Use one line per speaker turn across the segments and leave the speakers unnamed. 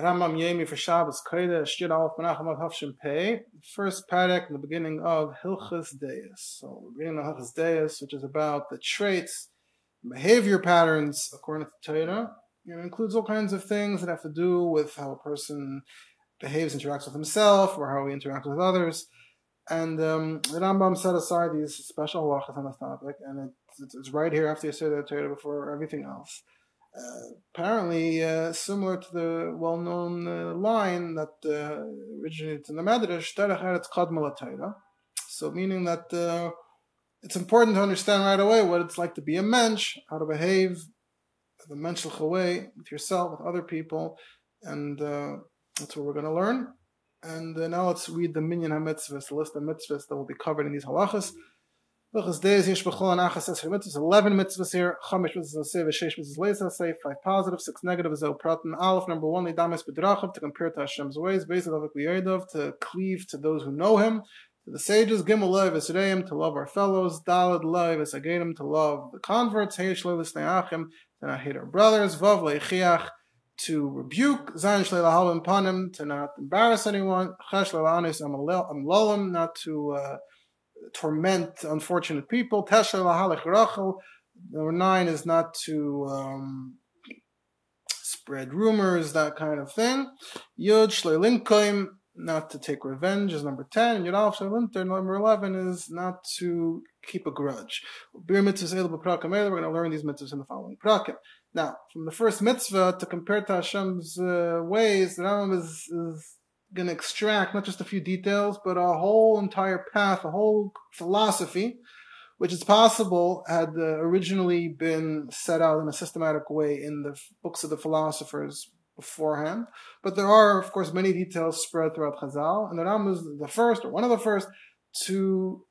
Rambam Yemi for Shabbos Kodesh, Shir Alf Menachem Hafshim Pei, first parak in the beginning of Hilchas Deis. So, beginning of Hilchas Deis, which is about the traits, behavior patterns according to the Torah. It includes all kinds of things that have to do with how a person behaves, interacts with himself, or how he interacts with others. And um, the Rambam set aside these special halachas on this topic, and it's, it's right here after you say the Torah before everything else. Uh, apparently uh, similar to the well-known uh, line that uh, originates in the Medrash, Derech Eretz So meaning that uh, it's important to understand right away what it's like to be a mensch, how to behave the menschliche way with yourself, with other people, and uh, that's what we're going to learn. And now let's read the Minyan HaMitzvahs, the list of mitzvahs that will be covered in these halachas. Hilchas Deis Yesh B'chol and Achas Esher Mitzvahs, 11 mitzvahs here, Chamish mitzvahs say, V'sheish mitzvahs leisa say, 5 positive, 6 negative, Zel Pratan, Aleph, number 1, Lidamis B'drachav, to compare to Hashem's ways, Beis Adavik B'yerdov, to cleave to those who know Him, to the sages, Gimel Lev Esreim, to love our fellows, Dalad Lev Esagedim, to love the converts, Heish Levis Neachim, to not hate our brothers, Vav Leichiach, to rebuke, Zayin Shleilahalim Panim, to not embarrass anyone, Chesh Leilanis Amalolim, not to uh, torment unfortunate people. Number nine is not to um, spread rumors, that kind of thing. Yud shleilinkoim, not to take revenge, is number ten. And Yud shleilinter, number eleven, is not to keep a grudge. We're going to learn these mitzvahs in the following prakim. Now, from the first mitzvah to compare to Hashem's uh, ways, the Rambam is, is going to extract not just a few details, but a whole entire path, a whole philosophy, which is possible had uh, originally been set out in a systematic way in the books of the philosophers beforehand. But there are, of course, many details spread throughout Chazal, and the Ram is the first, or one of the first, to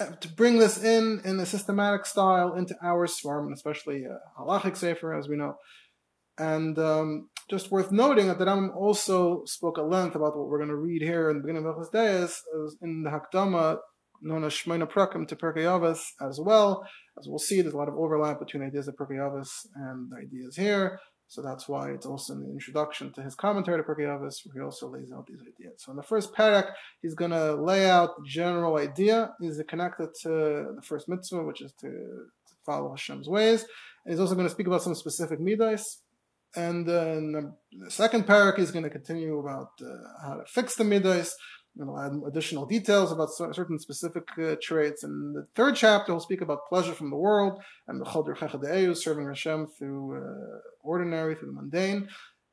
uh, to bring this in in a systematic style into our Swarm, and especially uh, halachic sefer, as we know. And um, just worth noting that the Ram also spoke at length about what we're going to read here in the beginning of Hilchos Deis, in the Hakdama, known as Shmeina Prakim to Pirkei Avos as well. As we'll see, there's a lot of overlap between ideas of Pirkei Avos and ideas here. So that's why it's also in the introduction to his commentary to Pirkei Avos, where he also lays out these ideas. So in the first parak, he's going to lay out the general idea. Is it connected to the first mitzvah, which is to, to follow Hashem's ways. And he's also going to speak about some specific midas and then the second parak is going to continue about uh, how to fix the midas. And will add additional details about certain specific uh, traits. And the third chapter will speak about pleasure from the world and the Chodur Chechadeu, serving Hashem through uh, ordinary, through the mundane.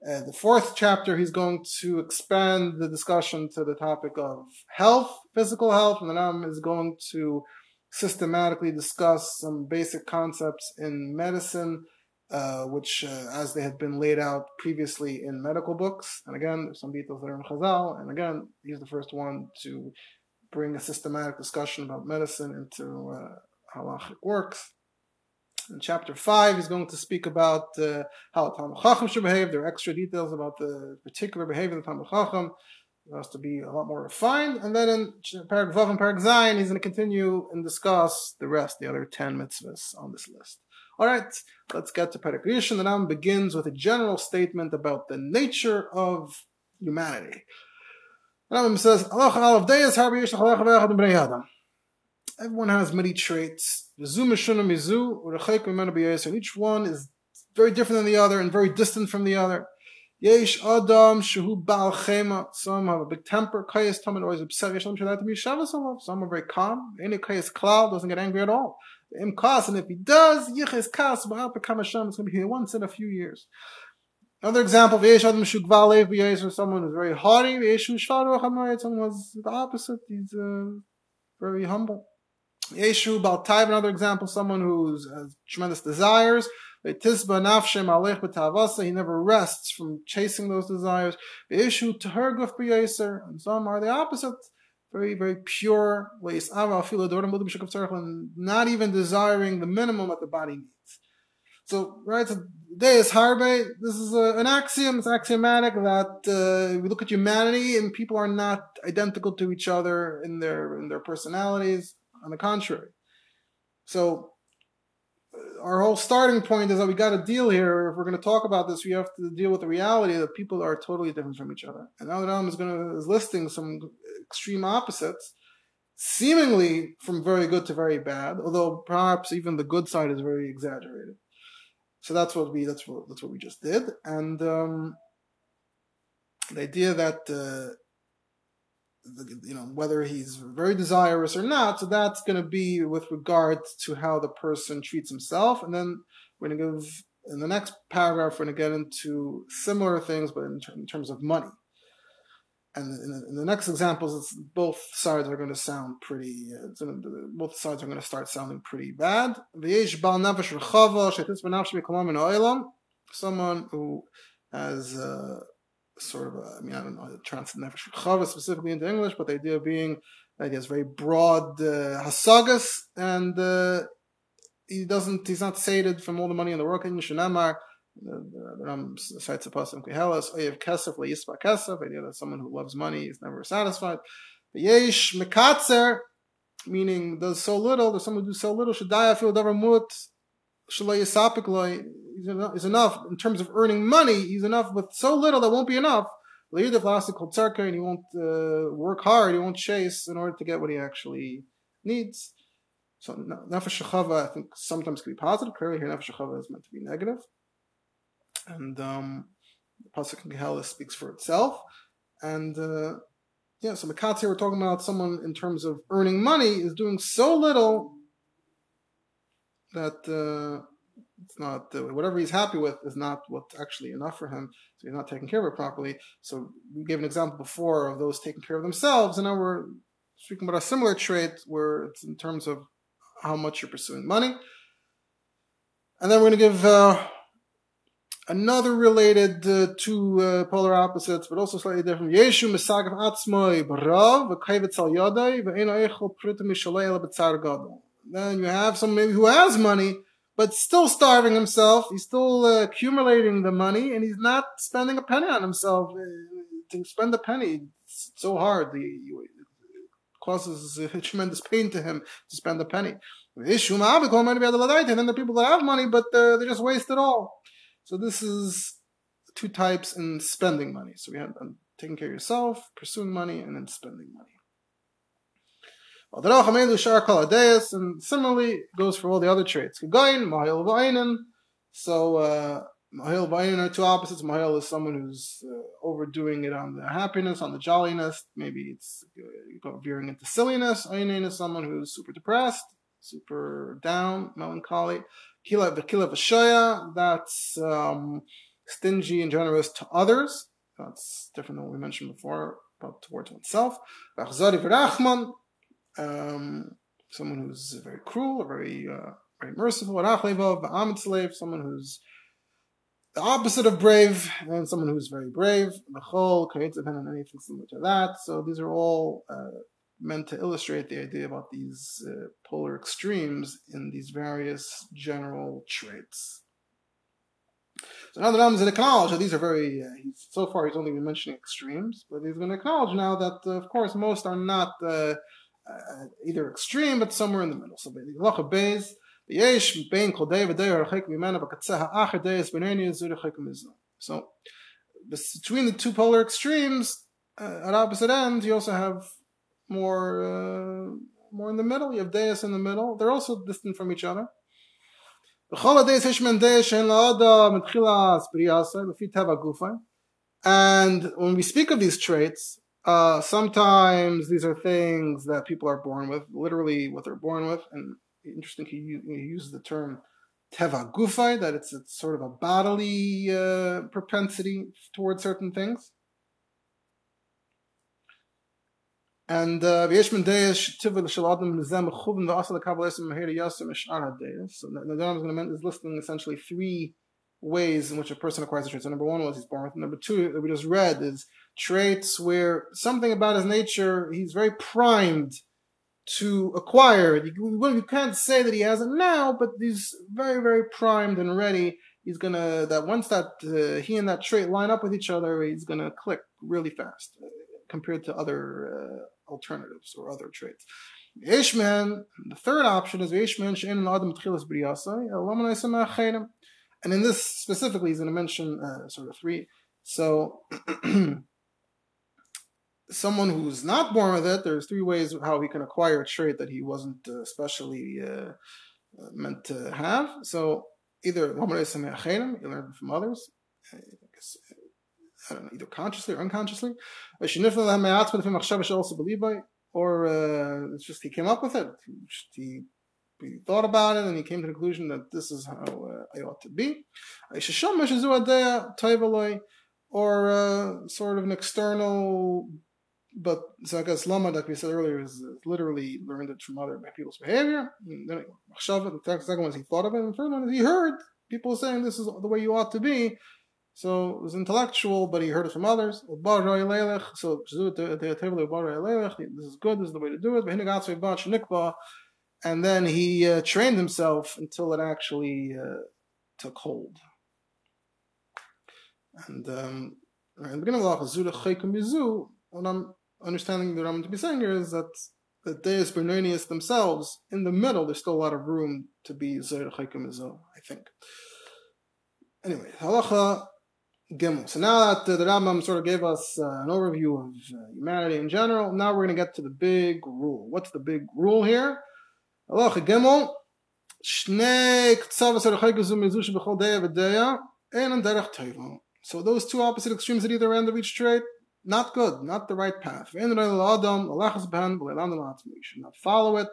Uh, the fourth chapter, he's going to expand the discussion to the topic of health, physical health, and then Ram is going to systematically discuss some basic concepts in medicine uh, which, uh, as they had been laid out previously in medical books, and again, there's some details that are in Chazal, and again, he's the first one to bring a systematic discussion about medicine into uh, halachic works. In chapter 5, he's going to speak about uh, how Talmud Chacham should behave. There are extra details about the particular behavior of the Talmud Chacham. It has to be a lot more refined. And then in Parak Vav and Parak Zayin, he's going to continue and discuss the rest, the other 10 mitzvahs on this list. All right, let's get to Perek Rishon. The Ram begins with a general statement about the nature of humanity. The Ram says, Everyone has many traits. Each one is very different than the other and very distant from the other. Yesh Adam Shehu Baal Chema. Some have a big temper. Kayas Tamid always upset. Some are very calm. Any Kayas Cloud doesn't get angry at all. Im Kas, and if he does, Yiches Kas, Ba'al Pekam Hashem, it's going to be here once in a few years. Another example, V'yesh Adam Shugvalev, V'yesh someone who's very haughty, V'yesh Shvaru Hamayet, someone who's the opposite, he's uh, very humble. Yeshu Baltaiv, another example, someone who has tremendous desires. He never rests from chasing those desires. Yeshu B'Yeser, and some are the opposite very, very pure, way. not even desiring the minimum that the body needs. So, right, so Deus Harbe, this is a, an axiom, it's axiomatic that uh, we look at humanity and people are not identical to each other in their in their personalities. On the contrary. So, our whole starting point is that we got to deal here. If we're going to talk about this, we have to deal with the reality that people are totally different from each other. And now the Ram is going to is listing some extreme opposites, seemingly from very good to very bad, although perhaps even the good side is very exaggerated. So that's what we that's what that's what we just did, and um, the idea that. Uh, you know whether he's very desirous or not so that's going to be with regard to how the person treats himself and then we're going to give in the next paragraph we're going to get into similar things but in, ter- in terms of money. And in the, in the next examples both sides are going to sound pretty uh, both sides are going to start sounding pretty bad. Someone who has uh, sort of, a, I mean, I don't know, translate nefesh specifically into English, but the idea being that he has very broad uh, hasagas, and uh, he doesn't, he's not sated from all the money in the world. In Shanamar, the Ram cites a pasuk Kehelas, Oyev Kesef leYispa Kesef, idea that someone who loves money is never satisfied. Yesh Mekatzer, meaning does so little, there's someone who does so little, Shadaya feel davar mut, is enough in terms of earning money. He's enough with so little that won't be enough. And he won't uh, work hard. He won't chase in order to get what he actually needs. So nefesh shechava, I think sometimes can be positive. Clearly, here nefesh shechava is meant to be negative. And um, the pasuk in Gehala speaks for itself. And uh, yeah, so Makatz here we're talking about someone in terms of earning money is doing so little that uh, it's not uh, whatever he's happy with is not what's actually enough for him. So he's not taking care of it properly. So we gave an example before of those taking care of themselves, and now we're speaking about a similar trait where it's in terms of how much you're pursuing money. And then we're going to give uh, another related uh, two uh, polar opposites, but also slightly different. Yeshu misagav atzmoi barav v'kayvet al yadai v'eno echel prutim mishalei. Then you have maybe who has money, but still starving himself. He's still uh, accumulating the money, and he's not spending a penny on himself. Uh, to spend a penny, it's so hard. it causes a tremendous pain to him to spend a penny. And then the people that have money, but uh, they just waste it all. So this is two types in spending money. So we have um, taking care of yourself, pursuing money, and then spending money. And similarly goes for all the other traits. So, uh, Mahil Vayin are two opposites. Mahil is someone who's uh, overdoing it on the happiness, on the jolliness. Maybe it's uh, veering into silliness. Ainin is someone who's super depressed, super down, melancholy. Kila V'kila V'shoya, that's um, stingy and generous to others. That's different than what we mentioned before about towards oneself. Um, someone who's very cruel, very uh, very merciful, someone who's the opposite of brave, and someone who's very brave, Mechol, and anything similar to that. So these are all uh, meant to illustrate the idea about these uh, polar extremes in these various general traits. So now the Ram is going to acknowledge that these are very, uh, so far he's only been mentioning extremes, but he's going to acknowledge now that, uh, of course, most are not uh, either extreme, but somewhere in the middle. So the beis yesh bein kol day v'day v'katzeh ha'acher day So between the two polar extremes, uh, at opposite ends, you also have more uh, more in the middle. You have Deus in the middle. They're also distant from each other. And when we speak of these traits, uh, sometimes these are things that people are born with, literally what they're born with. And interesting, he, he uses the term teva gufai, that it's, it's sort of a bodily uh, propensity towards certain things. And uh, so the Adam is listing essentially three ways in which a person acquires a trait. So number one was he's born with. Number two that we just read is traits where something about his nature he's very primed to acquire. You, you can't say that he has it now, but he's very very primed and ready. He's gonna that once that uh, he and that trait line up with each other, he's gonna click really fast uh, compared to other uh, alternatives or other traits. Ishman, the third option is Ishman she'en adam tchilas briyasai, elam and in this specifically, he's going to mention uh, sort of three. So, someone who's not born with it, there's three ways how he can acquire a trait that he wasn't uh, especially uh, meant to have. So, either you learn from others, I guess, I don't know, either consciously or unconsciously, or uh, it's just he came up with it. He, he thought about it and he came to the conclusion that this is how uh, I ought to be. Or uh, sort of an external, but so I guess lama, like we said earlier, is literally learned it from other people's behavior. And then the second one is he thought of it, and the third one is he heard people saying this is the way you ought to be. So it was intellectual, but he heard it from others. So this is good, this is the way to do it. And then he uh, trained himself until it actually uh, took hold. And um, in the beginning of the what I'm understanding that I'm to be saying here is that the Deus Bernonius themselves, in the middle, there's still a lot of room to be Zayr I think. Anyway, halacha Gimel. So now that the Rambam sort of gave us uh, an overview of uh, humanity in general, now we're going to get to the big rule. What's the big rule here? Halacha Gimel. So those two opposite extremes at either end of each trait, not good, not the right path. Not follow it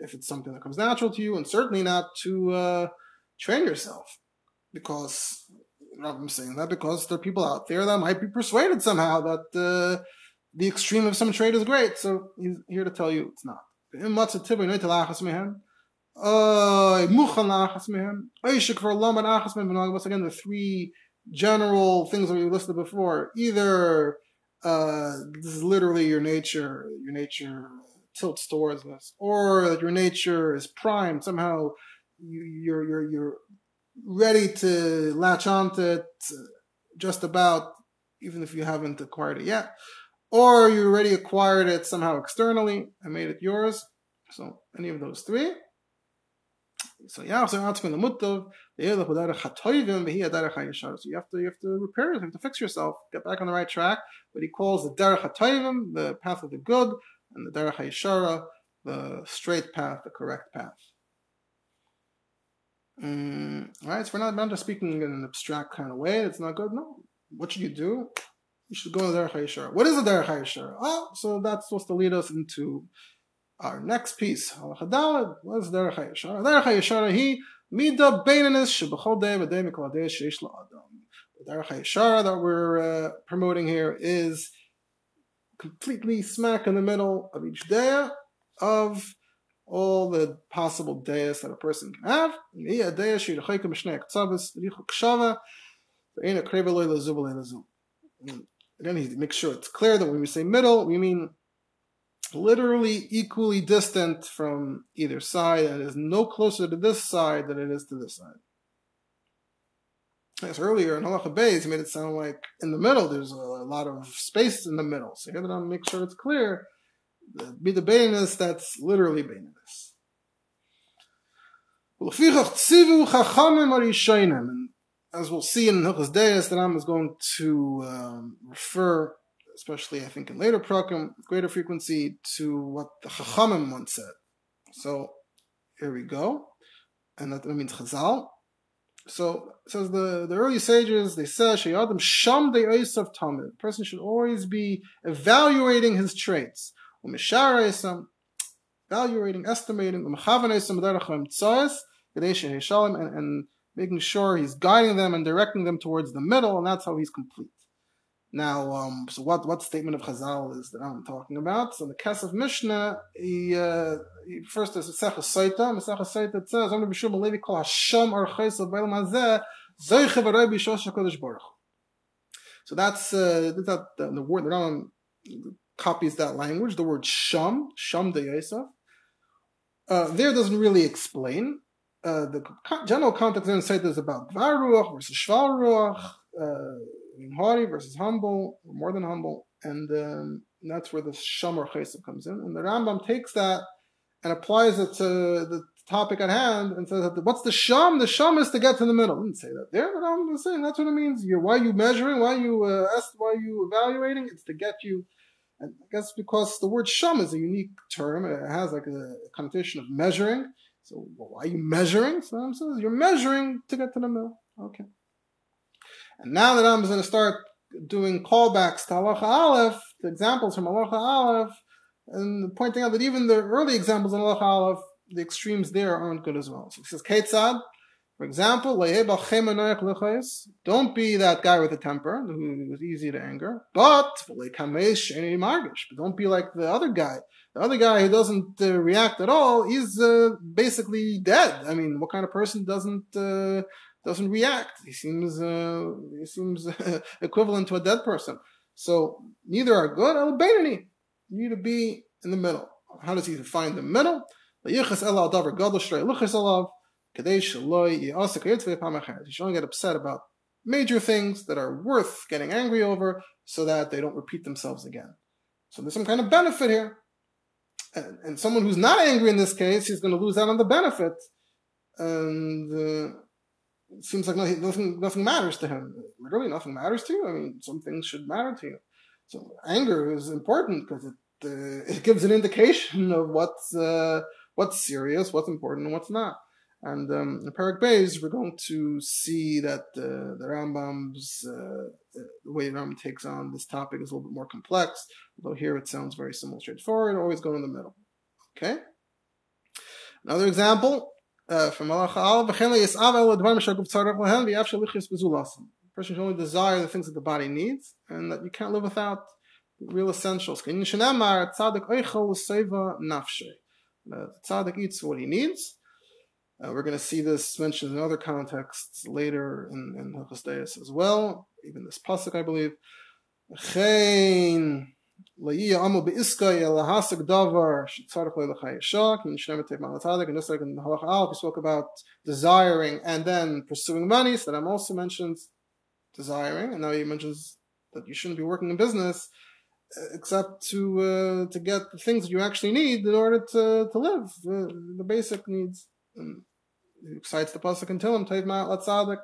if it's something that comes natural to you, and certainly not to uh, train yourself, because I'm saying that because there are people out there that might be persuaded somehow that uh, the extreme of some trait is great. So he's here to tell you it's not. Once again, the three general things that we listed before. Either uh, this is literally your nature, your nature tilts towards this, or that your nature is primed somehow. You, you're you're you're ready to latch onto it just about, even if you haven't acquired it yet. Or you already acquired it somehow externally and made it yours. So any of those three. So yeah, so you have to you have to repair it, you have to fix yourself, get back on the right track. But he calls the derech hatoivim, the path of the good, and the derech hayishara, the straight path, the correct path. Mm, all right, so we're not, not just speaking in an abstract kind of way. It's not good. No. What should you do? You should go to Derech HaYishar. What is the Derech HaYishar? Oh, so that's supposed to lead us into our next piece. What is Derech HaYishar? Derech HaYishar, he mida beinanis shebechol day v'day mikol sheish la'adam. The Derech HaYishar that we're uh, promoting here is completely smack in the middle of each day of all the possible days that a person can have. Again, he makes sure it's clear that when we say middle, we mean literally equally distant from either side, and it is no closer to this side than it is to this side. As earlier in Halacha he made it sound like in the middle there's a, lot of space in the middle. So here that I'll make sure it's clear be the Baininus, that's literally Baininus. As we'll see in Hilchas Deis, the Ram is going to um, refer, especially I think in later program, greater frequency to what the Chachamim once said. So here we go, and that means Chazal. So says the, the early sages, they said, Shayadim Sham de Eisav Tamid. The person should always be evaluating his traits evaluating, estimating, and, and making sure he's guiding them and directing them towards the middle, and that's how he's complete. Now, um, so what what statement of Chazal is that I'm talking about? So in the Kesef Mishnah, he, uh, he first is Mesechah Saita. Mesechah Saita it says, "Amr b'shum Levi kol Hashem archeis of Beilam Hazeh zoiche v'rei b'shosh Hakadosh Baruch." So that's uh, that the, the word the Rambam copies that language, the word sham, sham de Yosef. Uh, there doesn't really explain. Uh, the general context in the site is about Varuach versus Shvaruach, uh, haughty versus humble, or more than humble, and um, that's where the Shamar Chesed comes in. And the Rambam takes that and applies it to the topic at hand and says, what's the sham? The sham is to get to the middle. I didn't say that there, but I'm saying that's what it means. You're, why are you measuring? Why are you uh, why are you evaluating? It's to get you. And I guess because the word sham is a unique term, it has like a connotation of measuring. So well, why are you measuring? So I'm saying you're measuring to get to the middle. Okay. And now that I'm going to start doing callbacks to halacha aleph, the examples from halacha aleph, and pointing out that even the early examples in halacha aleph the extremes there aren't good as well. So he says, Ketzad, for example, don't be that guy with a temper who is easy to anger, but don't be like the other guy. The other guy who doesn't uh, react at all, he's uh, basically dead. I mean, what kind of person doesn't uh, doesn't react? He seems uh, he seems equivalent to a dead person. So neither are good. You need to be in the middle. How does he find the middle? You should only get upset about major things that are worth getting angry over so that they don't repeat themselves again. So there's some kind of benefit here. And, and someone who's not angry in this case, he's going to lose out on the benefit. And uh, it seems like nothing, nothing matters to him. Literally, nothing matters to you. I mean, some things should matter to you. So anger is important because it uh, it gives an indication of what's uh, what's serious, what's important, and what's not. And um, in Parak Beis, we're going to see that uh, the Rambam's uh, the way Rambam takes on this topic is a little bit more complex. Although here it sounds very simple, straightforward. Always go in the middle. Okay. Another example uh, from Halacha Al. Person should only desire the things that the body needs, and that you can't live without real essentials. Uh, tzaddik eats what he needs. Uh, we're going to see this mentioned in other contexts later in, in Hilchos as well, even this pasuk, I believe. Amu be'iskay davar le'lechayeshak and just like in the halacha al, we spoke about desiring and then pursuing money, so that I'm also mentioned desiring, and now he mentions that you shouldn't be working in business except to uh, to get the things that you actually need in order to to live uh, the basic needs. And he cites the pasuk and Tehillim, "Tayv ma'at latzadik."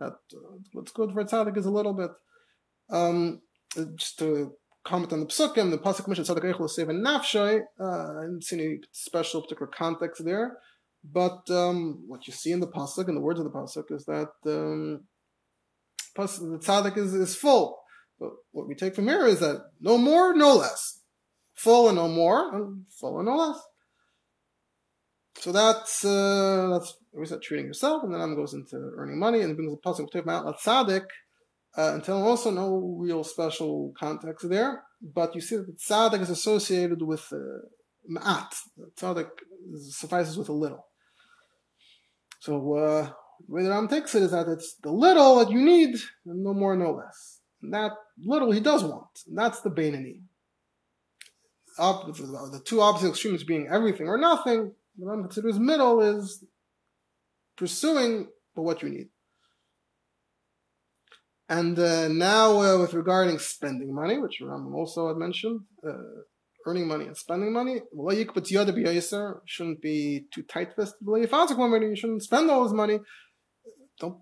That uh, what's good for tzaddik is a little bit. Um, just to comment on the psukim, the pasuk mentions tzaddik eichel seven nafshay. Uh, I didn't see any special particular context there, but um, what you see in the pasuk and the words of the pasuk is that um, the tzaddik is, is full but what we take from here is that no more, no less. Full and no more, and full and no less. So that's uh, that's said treating yourself, and then I'm goes into earning money, and brings the pasuk to Mount Tzaddik, uh, until also no real special context there. But you see that tzaddik is associated with uh, ma'at. Tzaddik suffices with a little. So uh, the way the Ram takes it is that it's the little that you need, no more, no less. And that little he does want. And that's the Bainani. the two opposite extremes being everything or nothing, the Ram considers middle is pursuing for what you need. And uh, now, uh, with regarding spending money, which Ram also had mentioned, uh, earning money and spending money, shouldn't be too tight-fisted. You shouldn't spend all his money. Don't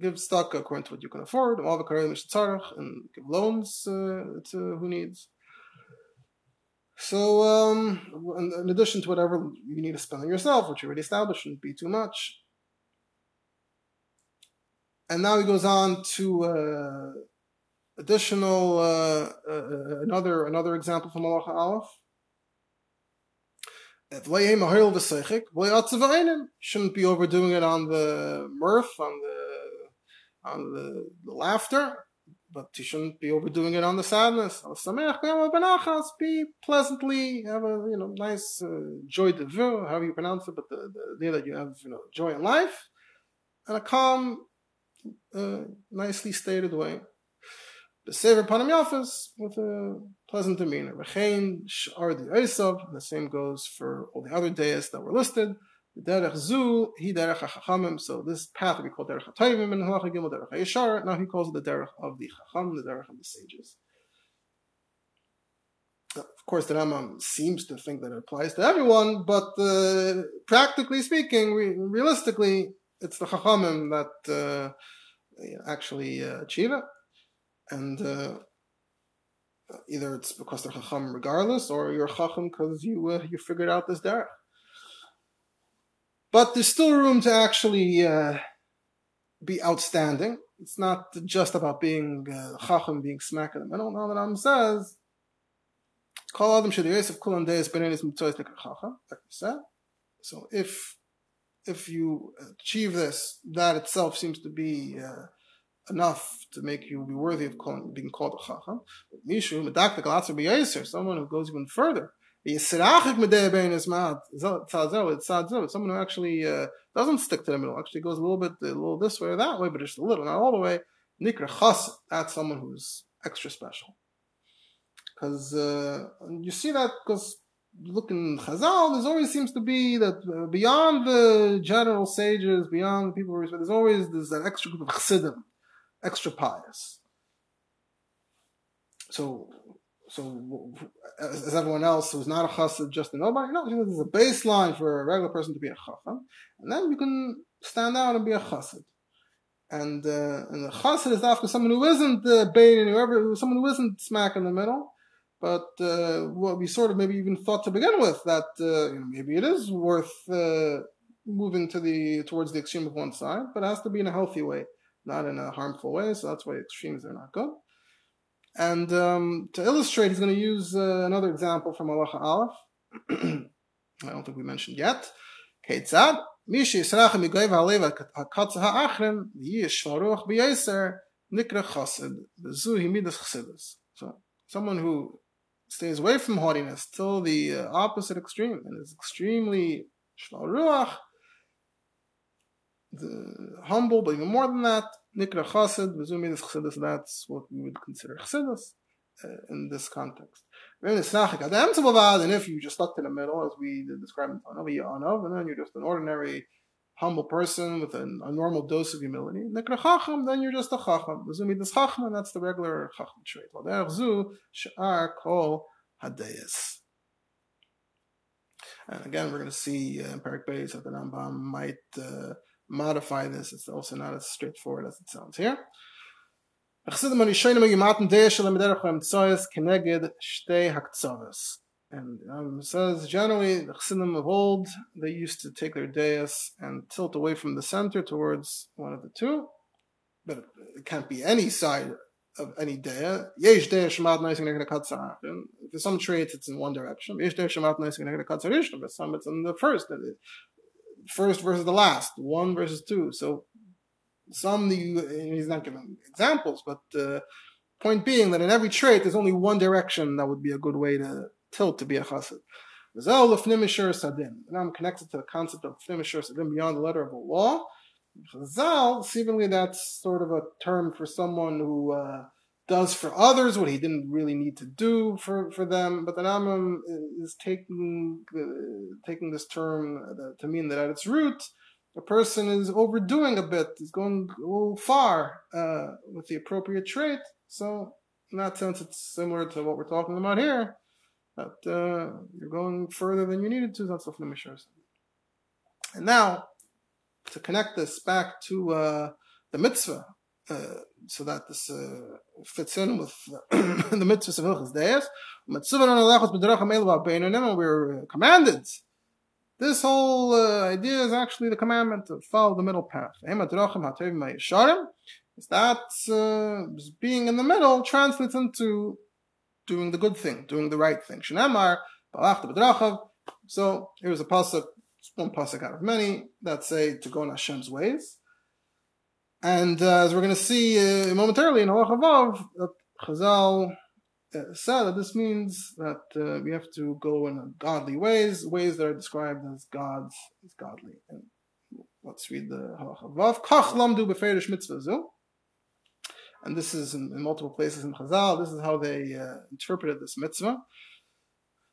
give stock according to what you can afford, and give loans uh, to who needs. So, um, in, in, addition to whatever you need to spend on yourself, which you already established, shouldn't be too much. And now he goes on to uh, additional uh, uh another another example from Halacha Aleph shouldn't be overdoing it on the mirth, on the on the, the laughter, but you shouldn't be overdoing it on the sadness. Be pleasantly, have a you know nice uh, joy de vivre, however you pronounce it, but the, the idea that you have you know joy in life, and a calm, uh, nicely stated way. The Sefer Panim Yafas with a pleasant demeanor. The same goes for all the other days that were listed. Derech Zu, He Derech HaChachamim, so this path we call Derech HaTayvim and Halacha Gimel Derech HaYeshar, now he calls it the Derech of the Chacham, the Derech of the sages. of course, the Rambam seems to think that it applies to everyone, but uh, practically speaking, re- realistically, it's the Chachamim that uh, actually uh, achieve it, and uh, either it's because they're Chacham regardless, or you're Chacham because you uh, you figured out this derech. But there's still room to actually uh, be outstanding. It's not just about being uh, Chacham, being smack in the middle. Now the Ram says Kol Adam Yosef Kulan Deis Berenis Mitzvahs Chacham, like we said. So if if you achieve this, that itself seems to be uh, enough to make you be worthy of calling, being called a chacham. Mishu medaktik latzer b'yaser, someone who goes even further. Someone who actually uh, doesn't stick to the middle, actually goes a little bit, a little this way or that way, but just a little, not all the way. Nikra chas, that's someone who's extra special. Because uh, you see that because looking in Chazal, there's always seems to be that uh, beyond the general sages, beyond the people who respect, there's always there's that extra group of chassidim, extra pious. So, so as everyone else who's not a chassid, just a nobody, no, there's a baseline for a regular person to be a chacham, and then you can stand out and be a chassid. And, uh, and the chassid is after someone who isn't the uh, baiting, whoever, someone who isn't smack in the middle, but uh, what we sort of maybe even thought to begin with that uh, you know, maybe it is worth uh, moving to the towards the extreme of one side, but it has to be in a healthy way, not in a harmful way. So that's why extremes are not good. And um, to illustrate, he's going to use uh, another example from Halacha Aleph. I don't think we mentioned yet. Ketzad. Mishi Yisrach Migoyv Halev HaKatz HaAchrim Yish Shvaruch B'Yeser Nikra Chassid Bezu Himidas Chassidus. So someone who stays away from haughtiness till the uh, opposite extreme and is extremely shval the humble, but even more than that, nikra chassid, is chassidus, that's what we would consider chassidus uh, in this context. And if you just stuck in the middle, as we described in Tanav, and then you're just an ordinary humble person with a, a normal dose of humility. Nekra chacham, then you're just a chacham. Zumi this chacham, and that's the regular chacham trait. Zu she'ar kol hadayas. And again, we're going to see uh, in Parak that the Rambam might uh, modify this. It's also not as straightforward as it sounds here. And um, says generally the Chassidim of old they used to take their dais and tilt away from the center towards one of the two, but it can't be any side of any katzar. For some traits it's in one direction. For some it's in the first, first versus the last, one versus two. So some you, he's not giving examples, but uh, point being that in every trait there's only one direction that would be a good way to tilt to be a chassid. And I'm connected to the concept of fnimisher sadim beyond the letter of the law. Chazal, seemingly that's sort of a term for someone who uh, does for others what he didn't really need to do for, for them. But the Rambam is taking uh, taking this term to mean that at its root, a person is overdoing a bit, is going a little far uh, with the appropriate trait. So in that sense, it's similar to what we're talking about here that uh, you're going further than you needed to. That's the Mishnah. And now, to connect this back to uh, the mitzvah, uh, so that this uh, fits in with the mitzvah of Hilchas Deis, and we're commanded. This whole uh, idea is actually the commandment to follow the middle path. Is that uh, being in the middle translates into doing the good thing, doing the right thing. So here's a pasuk, one pasuk out of many that say to go in Hashem's ways. And uh, as we're going to see uh, momentarily in Halacha Vav, that Chazal uh, said that this means that uh, we have to go in godly ways, ways that are described as God's, as godly. And let's read the Halacha Vav. Kach lamdu beferish mitzvah and this is in, in multiple places in Chazal. This is how they uh, interpreted this mitzvah.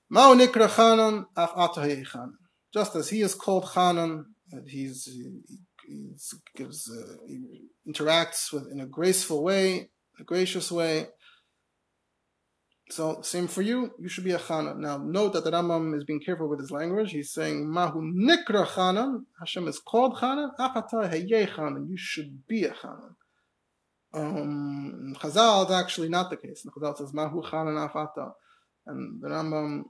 "Ma uNikra Chanon af atah Yichan," just as he is called Chanan, he's, he, he gives, he interacts with in a graceful way, a gracious way. So same for you. You should be a Chana. Now note that the Rambam is being careful with his language. He's saying Mahu Nikra Chanan. Hashem is called Chanan. Achata Heyeh Chanan. You should be a Chanan. Um, Chazal is actually not the case. Chazal says Mahu Chanan Afata, and the Rambam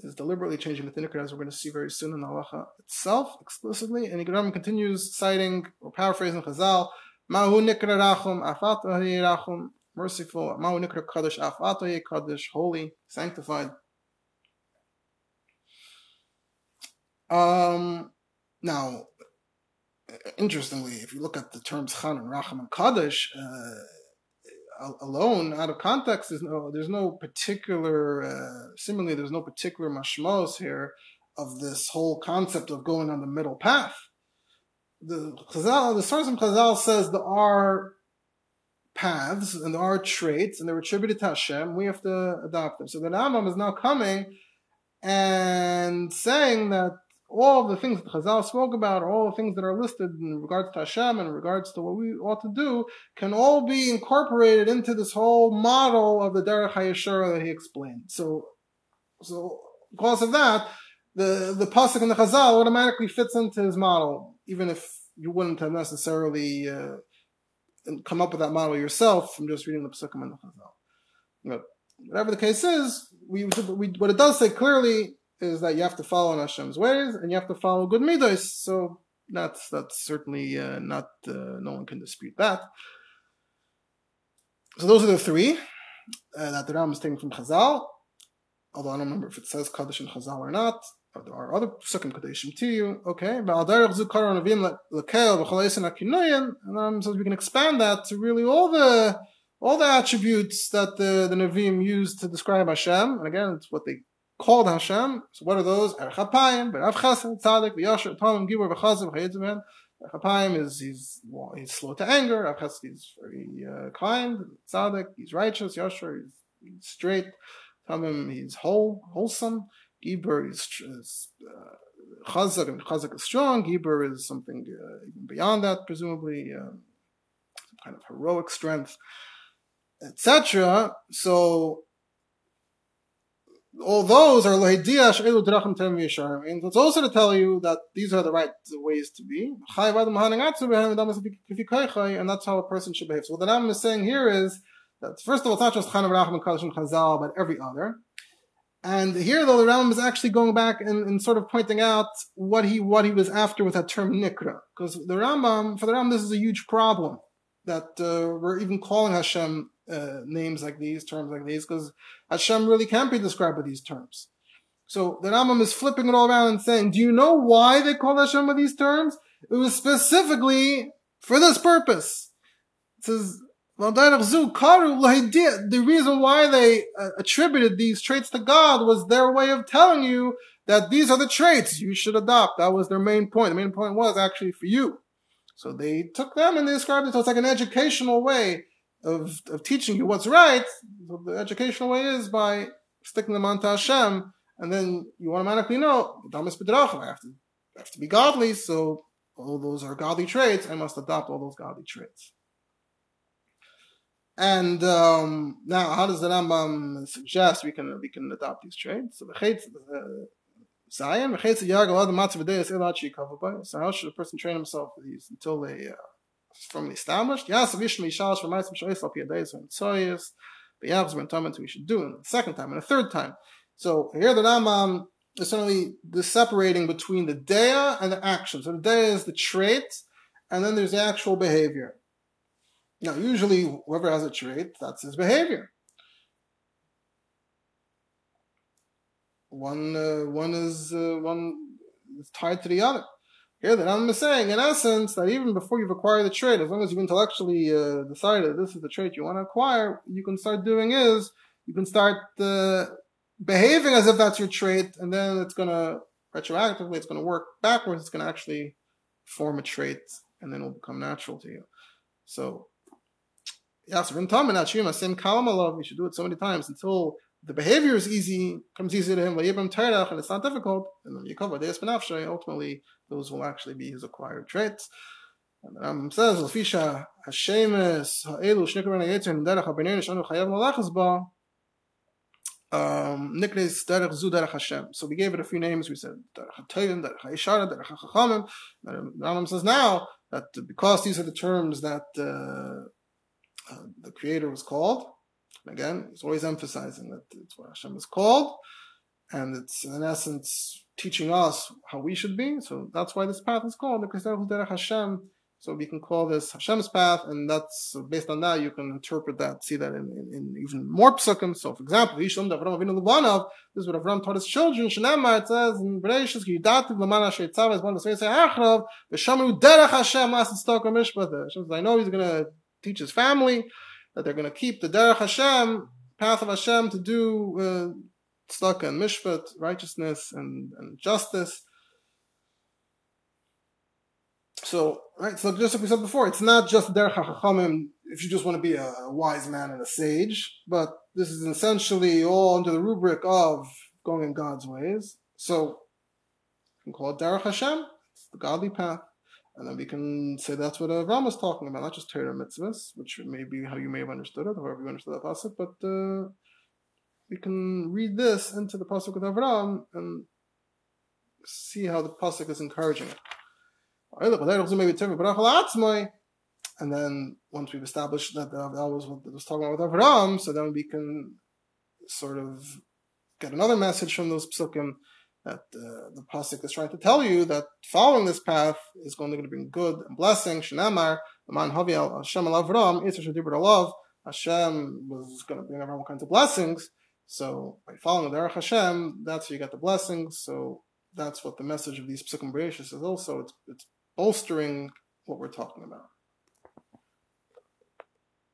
is deliberately changing the Nikra as we're going to see very soon in the halacha itself explicitly. And Rambam continues citing or paraphrasing Chazal. Mahu Nikra Rachum Afata Heyeh Rachum merciful, Ma'unikra Kaddish Afatoye Kaddish, holy, sanctified. Um, now, interestingly, if you look at the terms Chan and Racham and Kaddish uh, alone, out of context, there's no there's no particular uh, similarly there's no particular mashmos here of this whole concept of going on the middle path. The Chazal, the source of Chazal says there are paths and there are traits and they're attributed to Hashem, we have to adopt them. So the Rambam is now coming and saying that all the things that Chazal spoke about, all the things that are listed in regards to Hashem and in regards to what we ought to do, can all be incorporated into this whole model of the Derech HaYeshara that he explained. So, so because of that, the the pasuk in the Chazal automatically fits into his model, even if you wouldn't have necessarily uh, come up with that model yourself from just reading the Pesukim and the Chazal. But whatever the case is, we, we, what it does say clearly is that you have to follow Hashem's ways and you have to follow good midos. So that's that's certainly uh, not uh, no one can dispute that. So those are the three uh, that the Ram is taking from Chazal. Although I don't remember if it says Kaddish and Chazal or not there are other psukim kadeshim to you. Okay, but and so we can expand that to really all the all the attributes that the the Nevi'im used to describe Hashem. And again, it's what they called Hashem. So what are those? Erech Hapayim, Berav Chesed, Tzadik, V'Yasher, Tomim, Gibor, V'Chazav, V'Chayitzim, Hapayim is he's well, he's slow to anger. Rav Chesed is very uh, kind. Tzadik, he's righteous. Yasher, he's, he's straight. Tomim, he's whole, wholesome. Gibur is, is uh, Chazak, and Chazak is strong. Gibur is something uh, even beyond that, presumably, um, some kind of heroic strength, etc. So, all those are tem And it's also to tell you that these are the right ways to be. And that's how a person should behave. So what the Ram is saying here is that first of all, it's not just Chanav Racham and Kaddish and Chazal, but every other. And here, though, the Rambam is actually going back and, and, sort of pointing out what he what he was after with that term nikra, because the Rambam for the Rambam this is a huge problem that uh, we're even calling Hashem uh, names like these, terms like these, because Hashem really can't be described with these terms. So the Rambam is flipping it all around and saying, "Do you know why they call Hashem with these terms? It was specifically for this purpose." It says the reason why they uh, attributed these traits to God was their way of telling you that these are the traits you should adopt. That was their main point. The main point was actually for you. So they took them and they described it. So it's like an educational way of, of teaching you what's right. The educational way is by sticking them onto Hashem, and then you automatically know, I have to, I have to be godly, so all those are godly traits. I must adopt all those godly traits. And um, now, how does the Rambam suggest we can we can adopt these traits? So So how should a person train himself for these until they uh, firmly established? Yes, Vishma Yishalish for Maisim Shoyis Al Piyadayis and Tzoyis, B'Yavz Ben Tomet we should do in the second time and a third time. So here the Rambam is certainly the separating between the dea and the action. So the dea is the trait, and then there's the actual behavior. Now, usually, whoever has a trait, that's his behavior. One, uh, one is uh, one is tied to the other. Here, the Rambam is saying, in essence, that even before you've acquired the trait, as long as you've intellectually uh, decided this is the trait you want to acquire, you can start doing is you can start uh, behaving as if that's your trait, and then it's going to retroactively, it's going to work backwards. It's going to actually form a trait, and then it'll become natural to you. So Yes, same kalam you should do it so many times until the behavior is easy, comes easy to him, and it's not difficult. And then Benafshay, ultimately, those will actually be his acquired traits. And the Rambam says, Lafisha Hashemes Ha'elu Shnikar Ben Yitzir Derech HaBenein Shanu Chayav Malachas Ba. um, Niknes Derech Zu Derech Hashem. So we gave it a few names. We said Derech HaToyim, Derech HaYishara, Derech HaChachamim. The Rambam says now that because these are the terms that uh, uh, the Creator was called, again, he's always emphasizing that it's what Hashem is called, and it's in essence teaching us how we should be. So that's why this path is called the Hashem so we can call this Hashem's path, and that's based on that you can interpret that, see that in, in, in even more psukim. So, for example, this is what Avram taught his children. It says in Sheitzav is one of the. Hashem says, I know he's going to teach his family that they're going to keep the Derech Hashem, path of Hashem, to do uh, tzedakah and mishpat, righteousness and, and justice. So, right, so just like we said before, it's not just Derech HaChachamim if you just want to be a, wise man and a sage, but this is essentially all under the rubric of going in God's ways. So, we can call it Derech Hashem, it's the godly path. And then we can say that's what Avram was talking about, not just Torah mitzvahs, which may be how you may have understood it, however you understood that pasuk, but uh, we can read this into the pasuk with Avram and see how the pasuk is encouraging it. And then once we've established that that was what was talking about with Avram, so then we can sort of get another message from those psukim that uh, the pasuk is trying to tell you that following this path is going to bring good and blessing. Shenamar, Aman Havi Hashem al Avram, Yitzhak love. Hashem was going to bring everyone kinds of blessings. So by following the Derech Hashem, that's how you get the blessings. So that's what the message of these psukim is also. It's, it's bolstering what we're talking about.